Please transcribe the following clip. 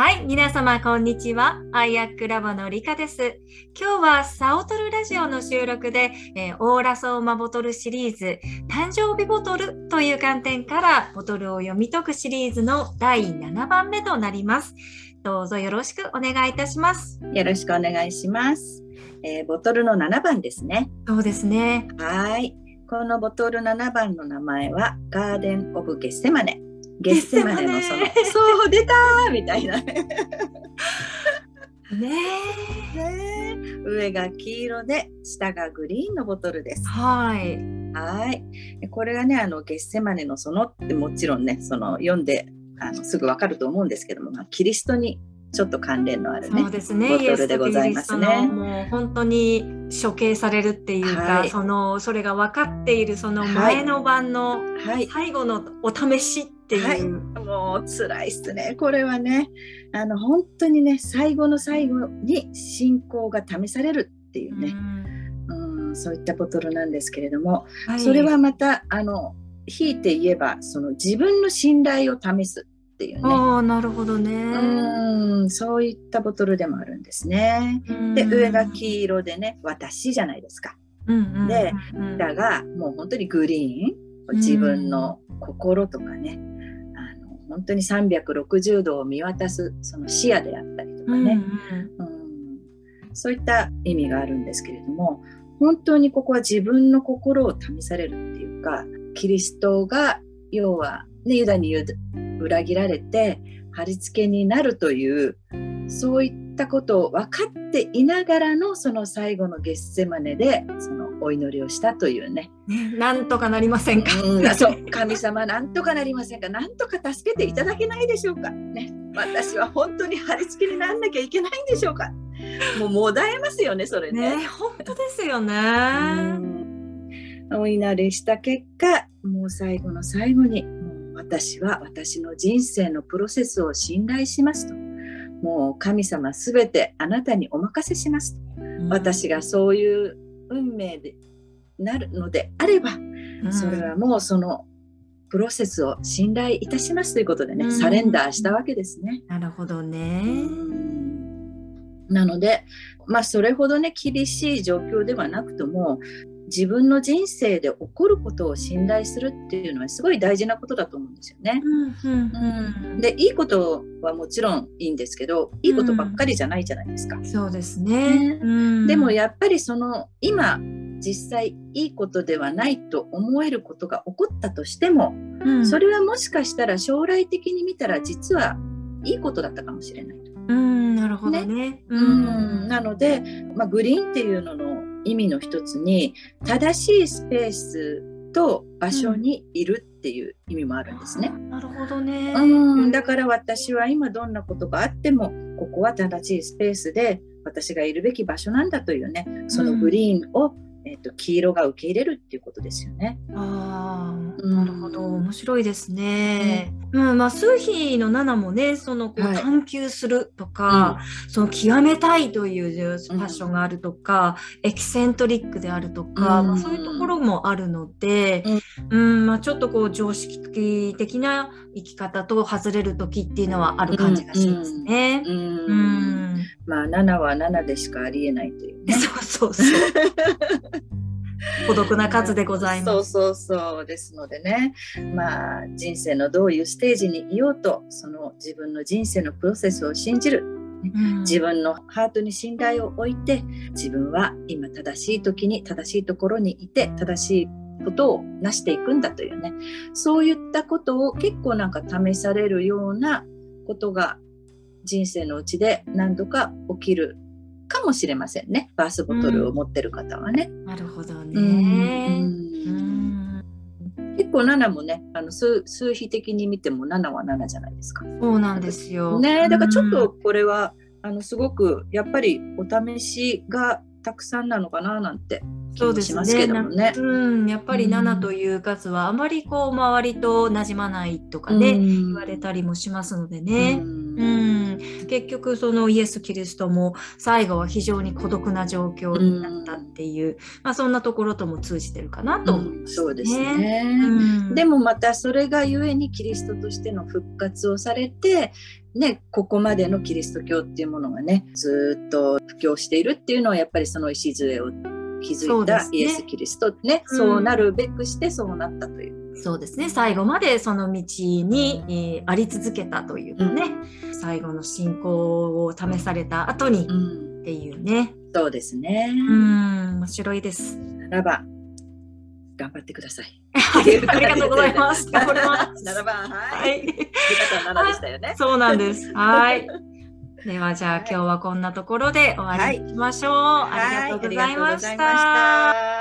はい、皆様こんにちは。アイアックラボのリカです。今日はサオトルラジオの収録で、えー、オーラソーマボトルシリーズ、誕生日ボトルという観点からボトルを読み解くシリーズの第7番目となります。どうぞよろしくお願いいたします。よろしくお願いします。えー、ボトルの7番ですね。そうですね。はい。このボトル7番の名前はガーデン・オブ・ゲッセマネ。ゲッセマネのその「そう出た!」みたいなね。ね上が黄色で下がグリーンのボトルです。はい。はい。これがねあのゲッセマネのそのってもちろんねその読んであのすぐわかると思うんですけども、まあ、キリストにちょっと関連のあるね、そうですね。ボトルでございますね。もう本当に処刑されるっていうか、はい、そのそれが分かっているその前の晩の最後のお試しってい。う。はい、もう辛いっすねこれはね。あの本当にね最後の最後に信仰が試されるっていうね、うん、そういったボトルなんですけれども、はい、それはまたあの引いて言えばその自分の信頼を試すっていうね。あなるほどね。うんそういったボトルでもあるんですね。で上が黄色でね「私」じゃないですか。で下がもう本当にグリーン。自分の心とかね、あの本当に360度を見渡すその視野であったりとかね、うん、うん、そういった意味があるんですけれども本当にここは自分の心を試されるっていうかキリストが要は、ね、ユダに裏切られて貼り付けになるというそういったことを分かっていながらのその最後のゲッセマネでそのお祈りをしたというね。なんとかなりませんか、うん、そう神様なんとかなりませんか？なんとか助けていただけないでしょうか？ね、私は本当に貼り付けにならなきゃいけないんでしょうか？もうもだえますよねそれね。ね本当ですよね。お祈りした結果もう最後の最後に私は私の人生のプロセスを信頼しますと。もう神様すべてあなたにお任せしますと。うん、私がそういう運命でなるのであれば、うん、それはもうそのプロセスを信頼いたしますということでね、うん、サレンダーしたわけですね。なるほどね。なので、まあ、それほどね厳しい状況ではなくとも自分の人生で起こることを信頼するっていうのはすごい大事なことだと思うんですよね。でいいことはもちろんいいんですけどいいことばっかりじゃないじゃないですか。うん、そうですね、ね、でもやっぱりその今実際いいことではないと思えることが起こったとしても、うん、それはもしかしたら将来的に見たら実はいいことだったかもしれないと。うんなるほどね。ね。うん。なので、まあ、グリーンっていうのの意味の一つに正しいスペースと場所にいるっていう意味もあるんですね。うん、なるほどね、うん。だから私は今どんなことがあってもここは正しいスペースで私がいるべき場所なんだというねそのグリーンを、えーと、黄色が受け入れるっていうことですよね。あなるほど。面白いですね。うん。まあ、数比の7もねそのこう探求するとか、はい、その極めたいというファッションがあるとか、うん、エキセントリックであるとか、うん、まあ、そういうところもあるので、うん、うんまあ、ちょっとこう常識的な生き方と外れる時っていうのはある感じがしますね。うん。まあ7は7でしかありえないという、ね、そうそうそう。孤独な数でございます。そうそうそうですのでね、まあ人生のどういうステージにいようと、その自分の人生のプロセスを信じる。自分のハートに信頼を置いて自分は今正しい時に正しいところにいて正しいことを成していくんだというねそういったことを結構なんか試されるようなことが人生のうちで何度か起きるかもしれませんねバースボトルを持ってる方はね。なるほどね。結構7もねあの数数比的に見ても7は7じゃないですか。そうなんですよ。ねだからちょっとこれは、あのすごくやっぱりお試しがたくさんなのかななんて気もしますけどもね。うねうん、やっぱり7という数はあまりこう周りとなじまないとかね、うん、言われたりもしますのでね。うんうん。結局そのイエス・キリストも最後は非常に孤独な状況になったっていう、まあ、そんなところとも通じてるかなと思います、ね、そうですね、でもまたそれがゆえにキリストとしての復活をされてね、ここまでのキリスト教っていうものがねずっと布教しているっていうのはやっぱりその礎を築いたイエス・キリストねそう、ねそうなるべくしてそうなったという。そうですね最後までその道に、えー、あり続けたというかね、うん、最後の信仰を試された後に、っていうねそうですねうん面白いですならば頑張ってくださいありがとうございます。頑張ります。7番、はい。はい、方7でしたよね。そうなんです。はい。ではじゃあ、今日はこんなところで終わりにしましょう。はい、ありがとうございました。